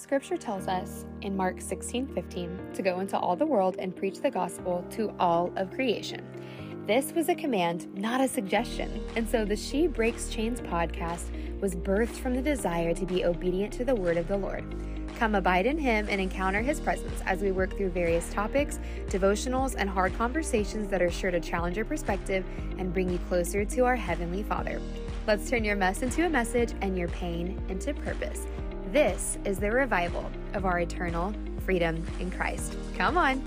Scripture tells us in Mark 16 15 to go into all the world and preach the gospel to all of creation. This was a command, not a suggestion. And so the She Breaks Chains podcast was birthed from the desire to be obedient to the word of the Lord. Come abide in Him and encounter His presence as we work through various topics, devotionals, and hard conversations that are sure to challenge your perspective and bring you closer to our Heavenly Father. Let's turn your mess into a message and your pain into purpose. This is the revival of our eternal freedom in Christ. Come on.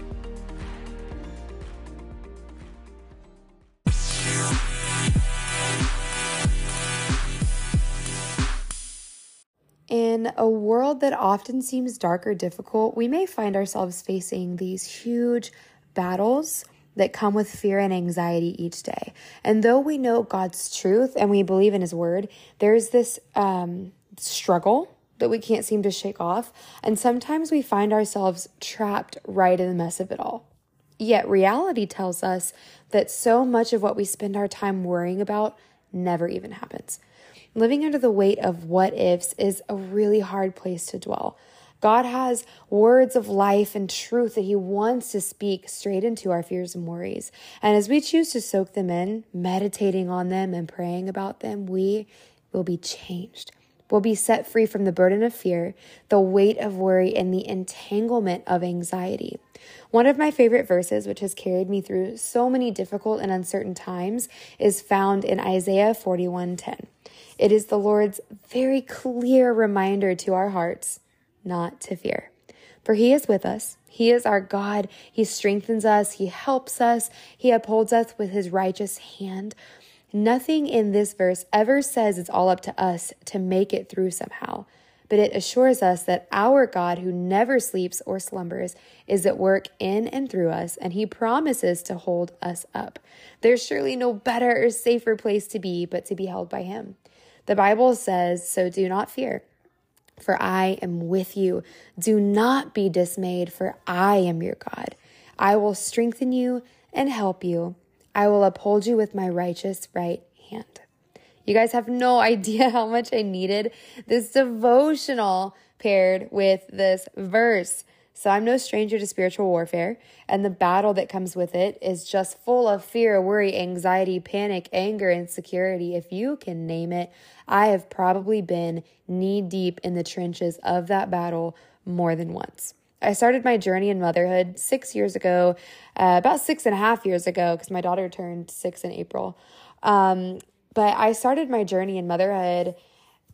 In a world that often seems dark or difficult, we may find ourselves facing these huge battles that come with fear and anxiety each day. And though we know God's truth and we believe in His word, there's this um, struggle that we can't seem to shake off. And sometimes we find ourselves trapped right in the mess of it all. Yet reality tells us that so much of what we spend our time worrying about never even happens. Living under the weight of what ifs is a really hard place to dwell. God has words of life and truth that He wants to speak straight into our fears and worries. And as we choose to soak them in, meditating on them and praying about them, we will be changed will be set free from the burden of fear, the weight of worry, and the entanglement of anxiety. One of my favorite verses, which has carried me through so many difficult and uncertain times, is found in Isaiah 41:10. It is the Lord's very clear reminder to our hearts not to fear. For he is with us. He is our God. He strengthens us. He helps us. He upholds us with his righteous hand. Nothing in this verse ever says it's all up to us to make it through somehow, but it assures us that our God, who never sleeps or slumbers, is at work in and through us, and he promises to hold us up. There's surely no better or safer place to be but to be held by him. The Bible says, So do not fear. For I am with you. Do not be dismayed, for I am your God. I will strengthen you and help you. I will uphold you with my righteous right hand. You guys have no idea how much I needed this devotional paired with this verse. So I'm no stranger to spiritual warfare, and the battle that comes with it is just full of fear, worry, anxiety, panic, anger, insecurity. If you can name it, I have probably been knee deep in the trenches of that battle more than once. I started my journey in motherhood six years ago, uh, about six and a half years ago, because my daughter turned six in April. Um, but I started my journey in motherhood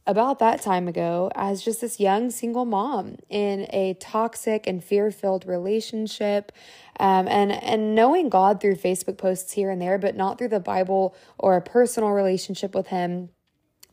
about that time ago as just this young single mom in a toxic and fear filled relationship. Um, and, and knowing God through Facebook posts here and there, but not through the Bible or a personal relationship with Him.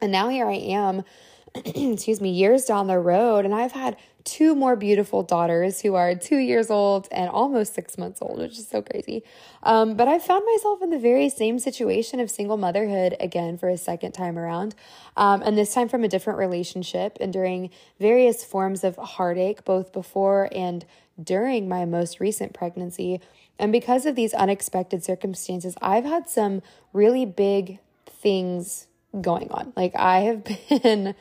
And now here I am excuse me, years down the road. And I've had two more beautiful daughters who are two years old and almost six months old, which is so crazy. Um, but I found myself in the very same situation of single motherhood again for a second time around. Um, and this time from a different relationship and during various forms of heartache, both before and during my most recent pregnancy. And because of these unexpected circumstances, I've had some really big things going on. Like I have been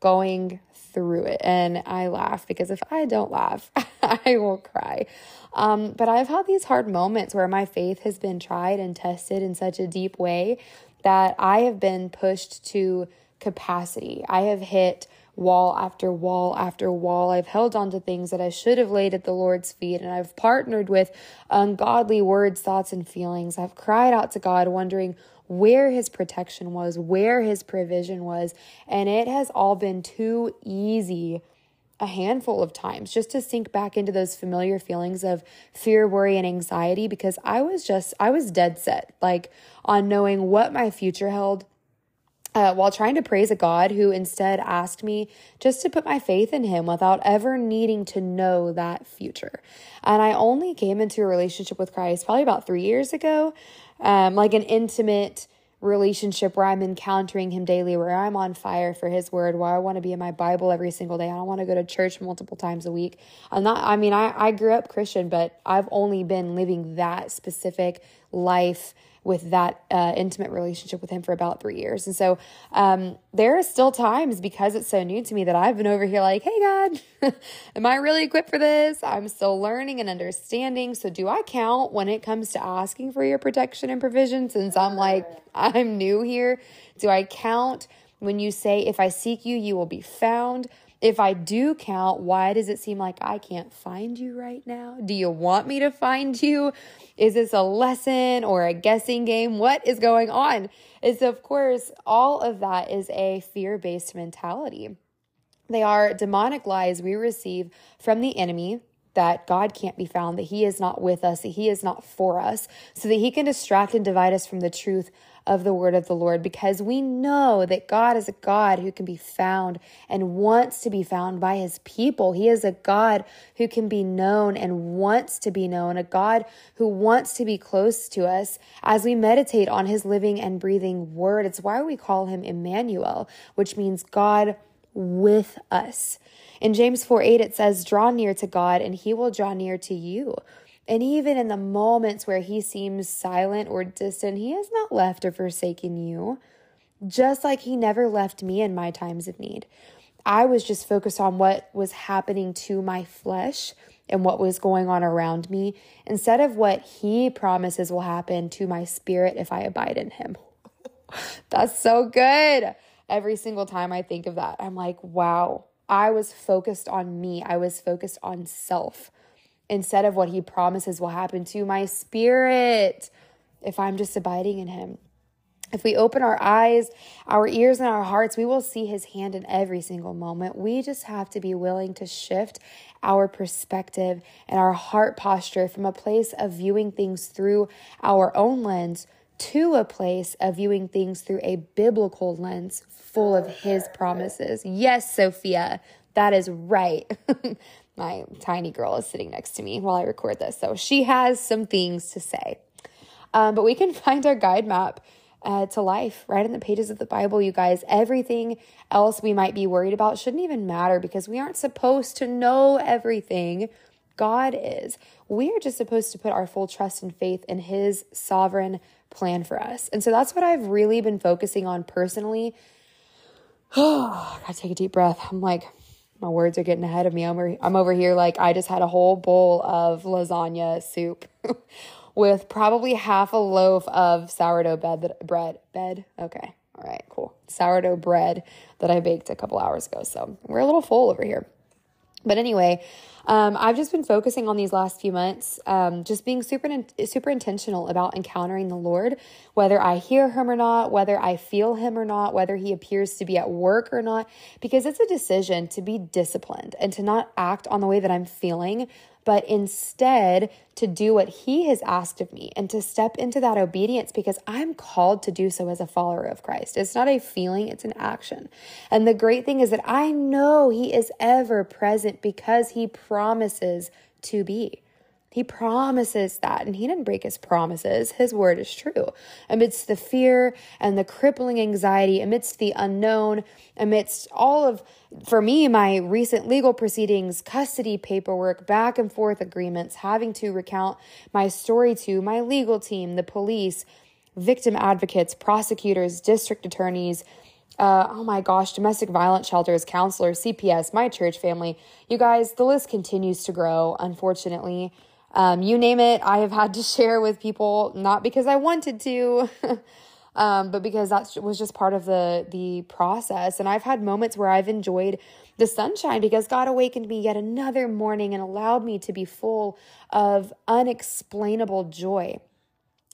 going through it. And I laugh because if I don't laugh, I will cry. Um, but I've had these hard moments where my faith has been tried and tested in such a deep way that I have been pushed to capacity. I have hit wall after wall after wall. I've held on to things that I should have laid at the Lord's feet, and I've partnered with ungodly words, thoughts, and feelings. I've cried out to God, wondering where his protection was, where his provision was. And it has all been too easy a handful of times just to sink back into those familiar feelings of fear, worry, and anxiety because I was just, I was dead set like on knowing what my future held. Uh, while trying to praise a God who instead asked me just to put my faith in Him without ever needing to know that future. And I only came into a relationship with Christ probably about three years ago um, like an intimate relationship where I'm encountering Him daily, where I'm on fire for His word, where I want to be in my Bible every single day. I don't want to go to church multiple times a week. I'm not, I mean, I, I grew up Christian, but I've only been living that specific life with that uh, intimate relationship with him for about three years. And so um, there are still times because it's so new to me that I've been over here like, hey, God, am I really equipped for this? I'm still learning and understanding. So do I count when it comes to asking for your protection and provision since I'm like, I'm new here? Do I count when you say, if I seek you, you will be found? If I do count, why does it seem like I can't find you right now? Do you want me to find you? Is this a lesson or a guessing game? What is going on? Is of course, all of that is a fear based mentality. They are demonic lies we receive from the enemy that God can't be found, that He is not with us, that He is not for us, so that He can distract and divide us from the truth of the word of the Lord because we know that God is a God who can be found and wants to be found by his people. He is a God who can be known and wants to be known, a God who wants to be close to us as we meditate on his living and breathing word. It's why we call him Emmanuel, which means God with us. In James 4 8, it says, Draw near to God, and he will draw near to you. And even in the moments where he seems silent or distant, he has not left or forsaken you, just like he never left me in my times of need. I was just focused on what was happening to my flesh and what was going on around me instead of what he promises will happen to my spirit if I abide in him. That's so good. Every single time I think of that, I'm like, wow, I was focused on me. I was focused on self instead of what he promises will happen to my spirit if I'm just abiding in him. If we open our eyes, our ears, and our hearts, we will see his hand in every single moment. We just have to be willing to shift our perspective and our heart posture from a place of viewing things through our own lens to a place of viewing things through a biblical lens full of his promises. Yes, Sophia, that is right. my tiny girl is sitting next to me while I record this. So she has some things to say. Um, but we can find our guide map uh, to life right in the pages of the Bible, you guys. Everything else we might be worried about shouldn't even matter because we aren't supposed to know everything. God is. We are just supposed to put our full trust and faith in His sovereign plan for us. And so that's what I've really been focusing on personally. Oh, I gotta take a deep breath. I'm like, my words are getting ahead of me. I'm, over, I'm over here like I just had a whole bowl of lasagna soup with probably half a loaf of sourdough bed bread. Bed? Okay. All right, cool. Sourdough bread that I baked a couple hours ago. So we're a little full over here. But anyway, um, I've just been focusing on these last few months, um, just being super super intentional about encountering the Lord, whether I hear Him or not, whether I feel Him or not, whether He appears to be at work or not, because it's a decision to be disciplined and to not act on the way that I'm feeling, but instead to do what He has asked of me and to step into that obedience because I'm called to do so as a follower of Christ. It's not a feeling, it's an action. And the great thing is that I know He is ever present because He promises to be. He promises that, and he didn't break his promises. His word is true. Amidst the fear and the crippling anxiety, amidst the unknown, amidst all of, for me, my recent legal proceedings, custody paperwork, back and forth agreements, having to recount my story to my legal team, the police, victim advocates, prosecutors, district attorneys, uh, oh my gosh, domestic violence shelters, counselors, CPS, my church family. You guys, the list continues to grow, unfortunately. Um, you name it, I have had to share with people, not because I wanted to, um, but because that was just part of the the process. And I've had moments where I've enjoyed the sunshine because God awakened me yet another morning and allowed me to be full of unexplainable joy.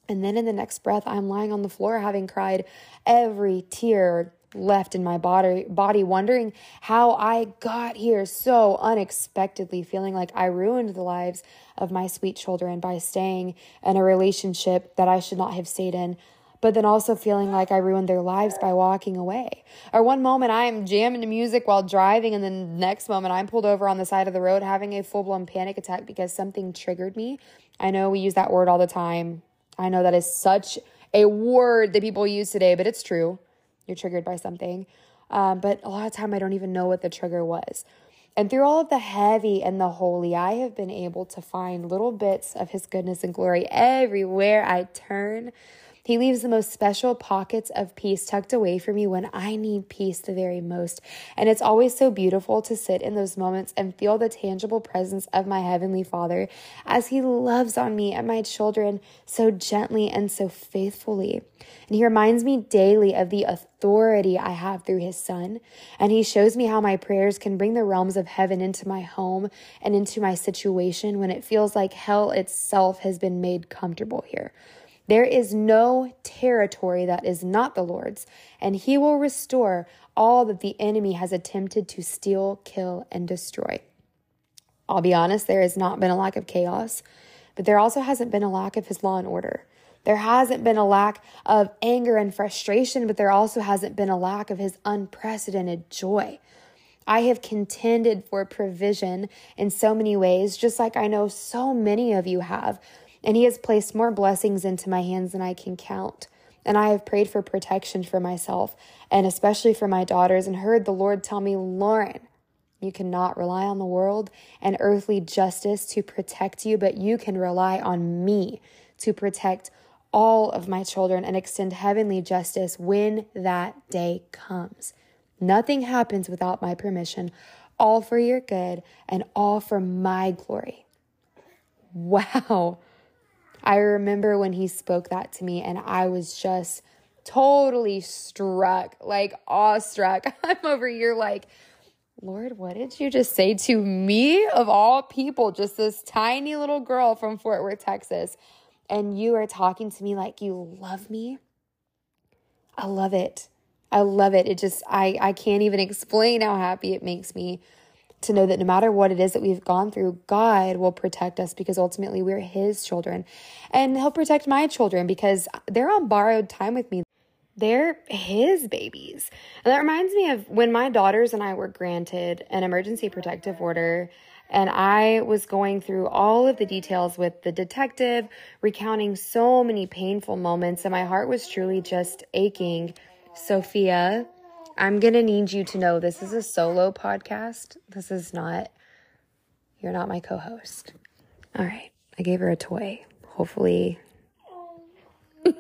And then in the next breath, I'm lying on the floor having cried every tear left in my body body wondering how I got here so unexpectedly feeling like I ruined the lives of my sweet children by staying in a relationship that I should not have stayed in but then also feeling like I ruined their lives by walking away. Or one moment I'm jamming to music while driving, and then next moment I'm pulled over on the side of the road having a full blown panic attack because something triggered me. I know we use that word all the time. I know that is such a word that people use today, but it's true you're triggered by something. Um, but a lot of time I don't even know what the trigger was. And through all of the heavy and the holy, I have been able to find little bits of his goodness and glory everywhere I turn. He leaves the most special pockets of peace tucked away for me when I need peace the very most. And it's always so beautiful to sit in those moments and feel the tangible presence of my Heavenly Father as He loves on me and my children so gently and so faithfully. And He reminds me daily of the authority I have through His Son. And He shows me how my prayers can bring the realms of heaven into my home and into my situation when it feels like hell itself has been made comfortable here. There is no territory that is not the Lord's, and He will restore all that the enemy has attempted to steal, kill, and destroy. I'll be honest, there has not been a lack of chaos, but there also hasn't been a lack of His law and order. There hasn't been a lack of anger and frustration, but there also hasn't been a lack of His unprecedented joy. I have contended for provision in so many ways, just like I know so many of you have. And He has placed more blessings into my hands than I can count. And I have prayed for protection for myself and especially for my daughters and heard the Lord tell me, Lauren, you cannot rely on the world and earthly justice to protect you, but you can rely on me to protect all of my children and extend heavenly justice when that day comes. Nothing happens without my permission, all for your good and all for my glory. Wow. I remember when he spoke that to me, and I was just totally struck, like awestruck. I'm over here, like, Lord, what did you just say to me of all people? Just this tiny little girl from Fort Worth, Texas. And you are talking to me like you love me. I love it. I love it. It just, I, I can't even explain how happy it makes me to know that no matter what it is that we've gone through, God will protect us because ultimately we're His children. And He'll protect my children because they're on borrowed time with me. They're His babies. And that reminds me of when my daughters and I were granted an emergency protective order. And I was going through all of the details with the detective, recounting so many painful moments, and my heart was truly just aching. Sophia, I'm going to need you to know this is a solo podcast. This is not, you're not my co host. All right. I gave her a toy. Hopefully.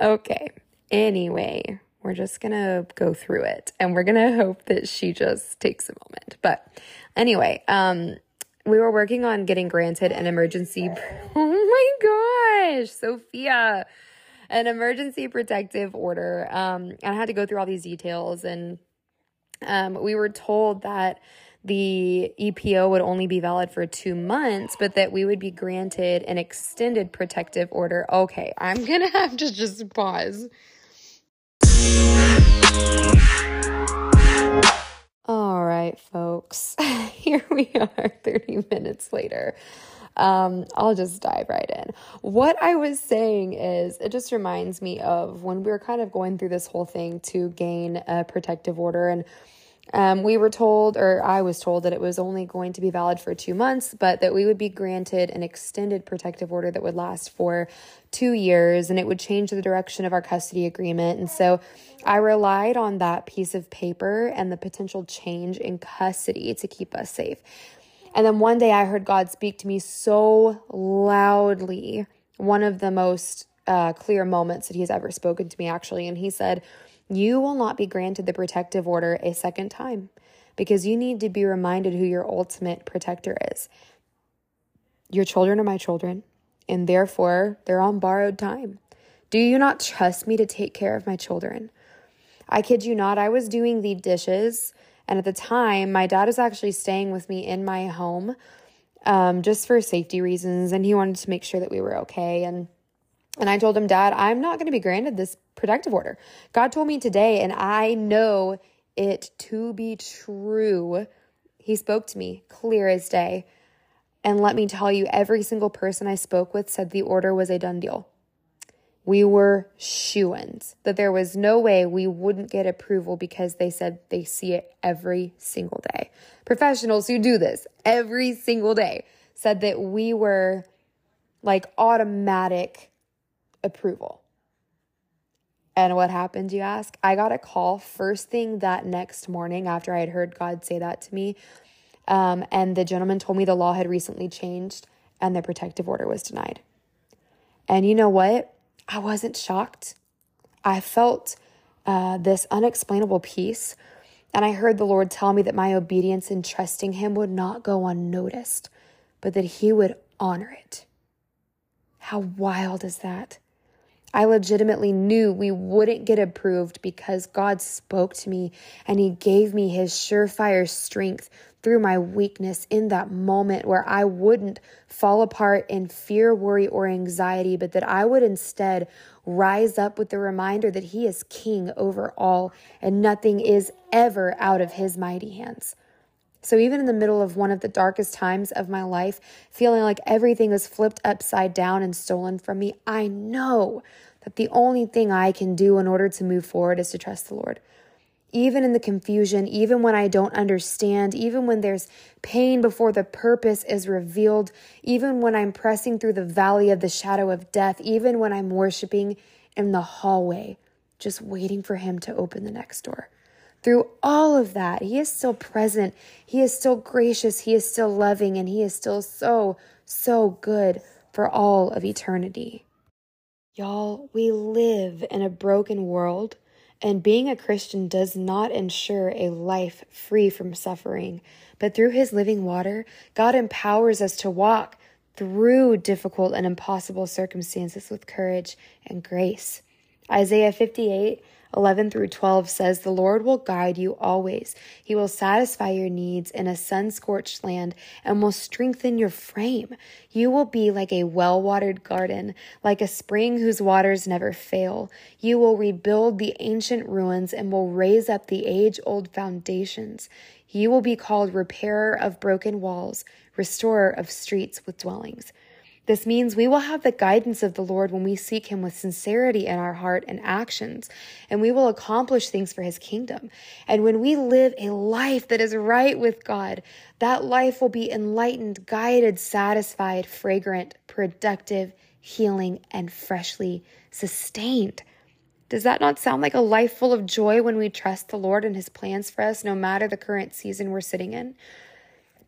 okay. Anyway, we're just going to go through it and we're going to hope that she just takes a moment. But anyway, um, we were working on getting granted an emergency. Oh my gosh, Sophia an emergency protective order. Um, and I had to go through all these details. And um, we were told that the EPO would only be valid for two months, but that we would be granted an extended protective order. Okay, I'm gonna have to just pause. All right, folks, here we are 30 minutes later. Um, I'll just dive right in. What I was saying is, it just reminds me of when we were kind of going through this whole thing to gain a protective order and um, we were told, or I was told, that it was only going to be valid for two months, but that we would be granted an extended protective order that would last for two years and it would change the direction of our custody agreement. And so I relied on that piece of paper and the potential change in custody to keep us safe. And then one day I heard God speak to me so loudly, one of the most uh, clear moments that He's ever spoken to me, actually. And He said, You will not be granted the protective order a second time because you need to be reminded who your ultimate protector is. Your children are my children, and therefore they're on borrowed time. Do you not trust me to take care of my children? I kid you not, I was doing the dishes and at the time, my dad was actually staying with me in my home um, just for safety reasons. And he wanted to make sure that we were okay. And and I told him, Dad, I'm not going to be granted this protective order. God told me today, and I know it to be true. He spoke to me clear as day. And let me tell you, every single person I spoke with said the order was a done deal we were shoo-ins, that there was no way we wouldn't get approval because they said they see it every single day. Professionals who do this every single day said that we were like automatic approval. And what happened, you ask? I got a call first thing that next morning after I had heard God say that to me. Um, and the gentleman told me the law had recently changed and the protective order was denied. And you know what? I wasn't shocked. I felt uh, this unexplainable peace. And I heard the Lord tell me that my obedience in trusting Him would not go unnoticed, but that He would honor it. How wild is that? I legitimately knew we wouldn't get approved because God spoke to me and He gave me His surefire strength through my weakness in that moment where I wouldn't fall apart in fear, worry, or anxiety, but that I would instead rise up with the reminder that He is King over all and nothing is ever out of His mighty hands. So, even in the middle of one of the darkest times of my life, feeling like everything was flipped upside down and stolen from me, I know that the only thing I can do in order to move forward is to trust the Lord. Even in the confusion, even when I don't understand, even when there's pain before the purpose is revealed, even when I'm pressing through the valley of the shadow of death, even when I'm worshiping in the hallway, just waiting for Him to open the next door. Through all of that, He is still present. He is still gracious. He is still loving. And He is still so, so good for all of eternity. Y'all, we live in a broken world, and being a Christian does not ensure a life free from suffering. But through His living water, God empowers us to walk through difficult and impossible circumstances with courage and grace. Isaiah 58 11 through 12 says, The Lord will guide you always. He will satisfy your needs in a sun scorched land and will strengthen your frame. You will be like a well watered garden, like a spring whose waters never fail. You will rebuild the ancient ruins and will raise up the age old foundations. You will be called repairer of broken walls, restorer of streets with dwellings. This means we will have the guidance of the Lord when we seek Him with sincerity in our heart and actions, and we will accomplish things for His kingdom. And when we live a life that is right with God, that life will be enlightened, guided, satisfied, fragrant, productive, healing, and freshly sustained. Does that not sound like a life full of joy when we trust the Lord and His plans for us, no matter the current season we're sitting in?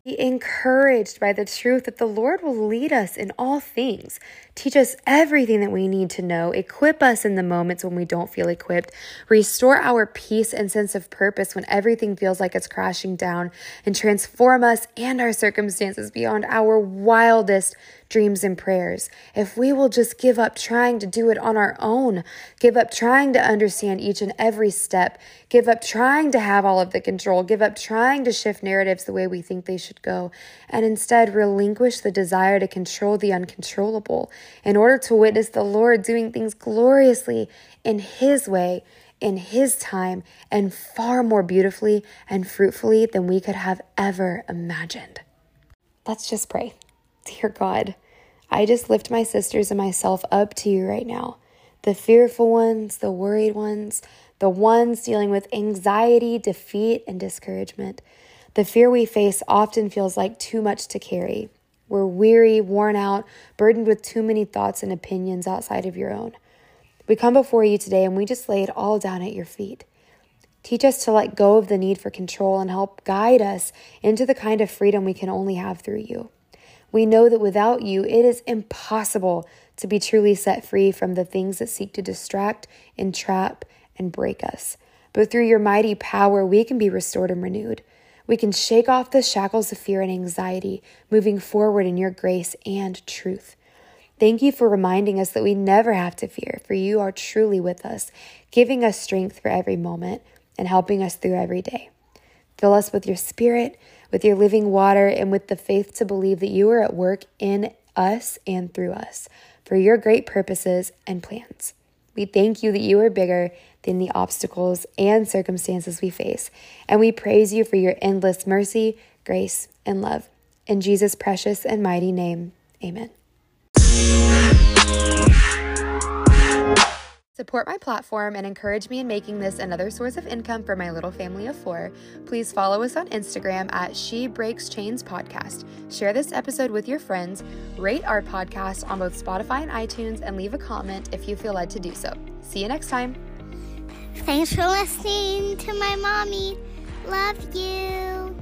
Be encouraged by the truth that the Lord will lead us in all things, teach us everything that we need to know, equip us in the moments when we don't feel equipped, restore our peace and sense of purpose when everything feels like it's crashing down, and transform us and our circumstances beyond our wildest dreams and prayers. If we will just give up trying to do it on our own, give up trying to understand each and every step, give up trying to have all of the control, give up trying to shift narratives the way we think they should go, and instead relinquish the desire to control the uncontrollable in order to witness the Lord doing things gloriously in His way in His time and far more beautifully and fruitfully than we could have ever imagined. Let's just pray. Dear God, I just lift my sisters and myself up to you right now. The fearful ones, the worried ones, the ones dealing with anxiety, defeat, and discouragement. The fear we face often feels like too much to carry. We're weary, worn out, burdened with too many thoughts and opinions outside of your own. We come before you today and we just lay it all down at your feet. Teach us to let go of the need for control and help guide us into the kind of freedom we can only have through you. We know that without you, it is impossible to be truly set free from the things that seek to distract, entrap, and break us. But through your mighty power, we can be restored and renewed. We can shake off the shackles of fear and anxiety, moving forward in your grace and truth. Thank you for reminding us that we never have to fear, for you are truly with us, giving us strength for every moment and helping us through every day. Fill us with your spirit with your living water, and with the faith to believe that you are at work in us and through us for your great purposes and plans. We thank you that you are bigger than the obstacles and circumstances we face, and we praise you for your endless mercy, grace, and love. In Jesus' precious and mighty name, amen. Support my platform and encourage me in making this another source of income for my little family of four. Please follow us on Instagram at She Breaks Chains Podcast. Share this episode with your friends, rate our podcast on both Spotify and iTunes, and leave a comment if you feel led to do so. See you next time. Thanks for listening to my mommy. Love you.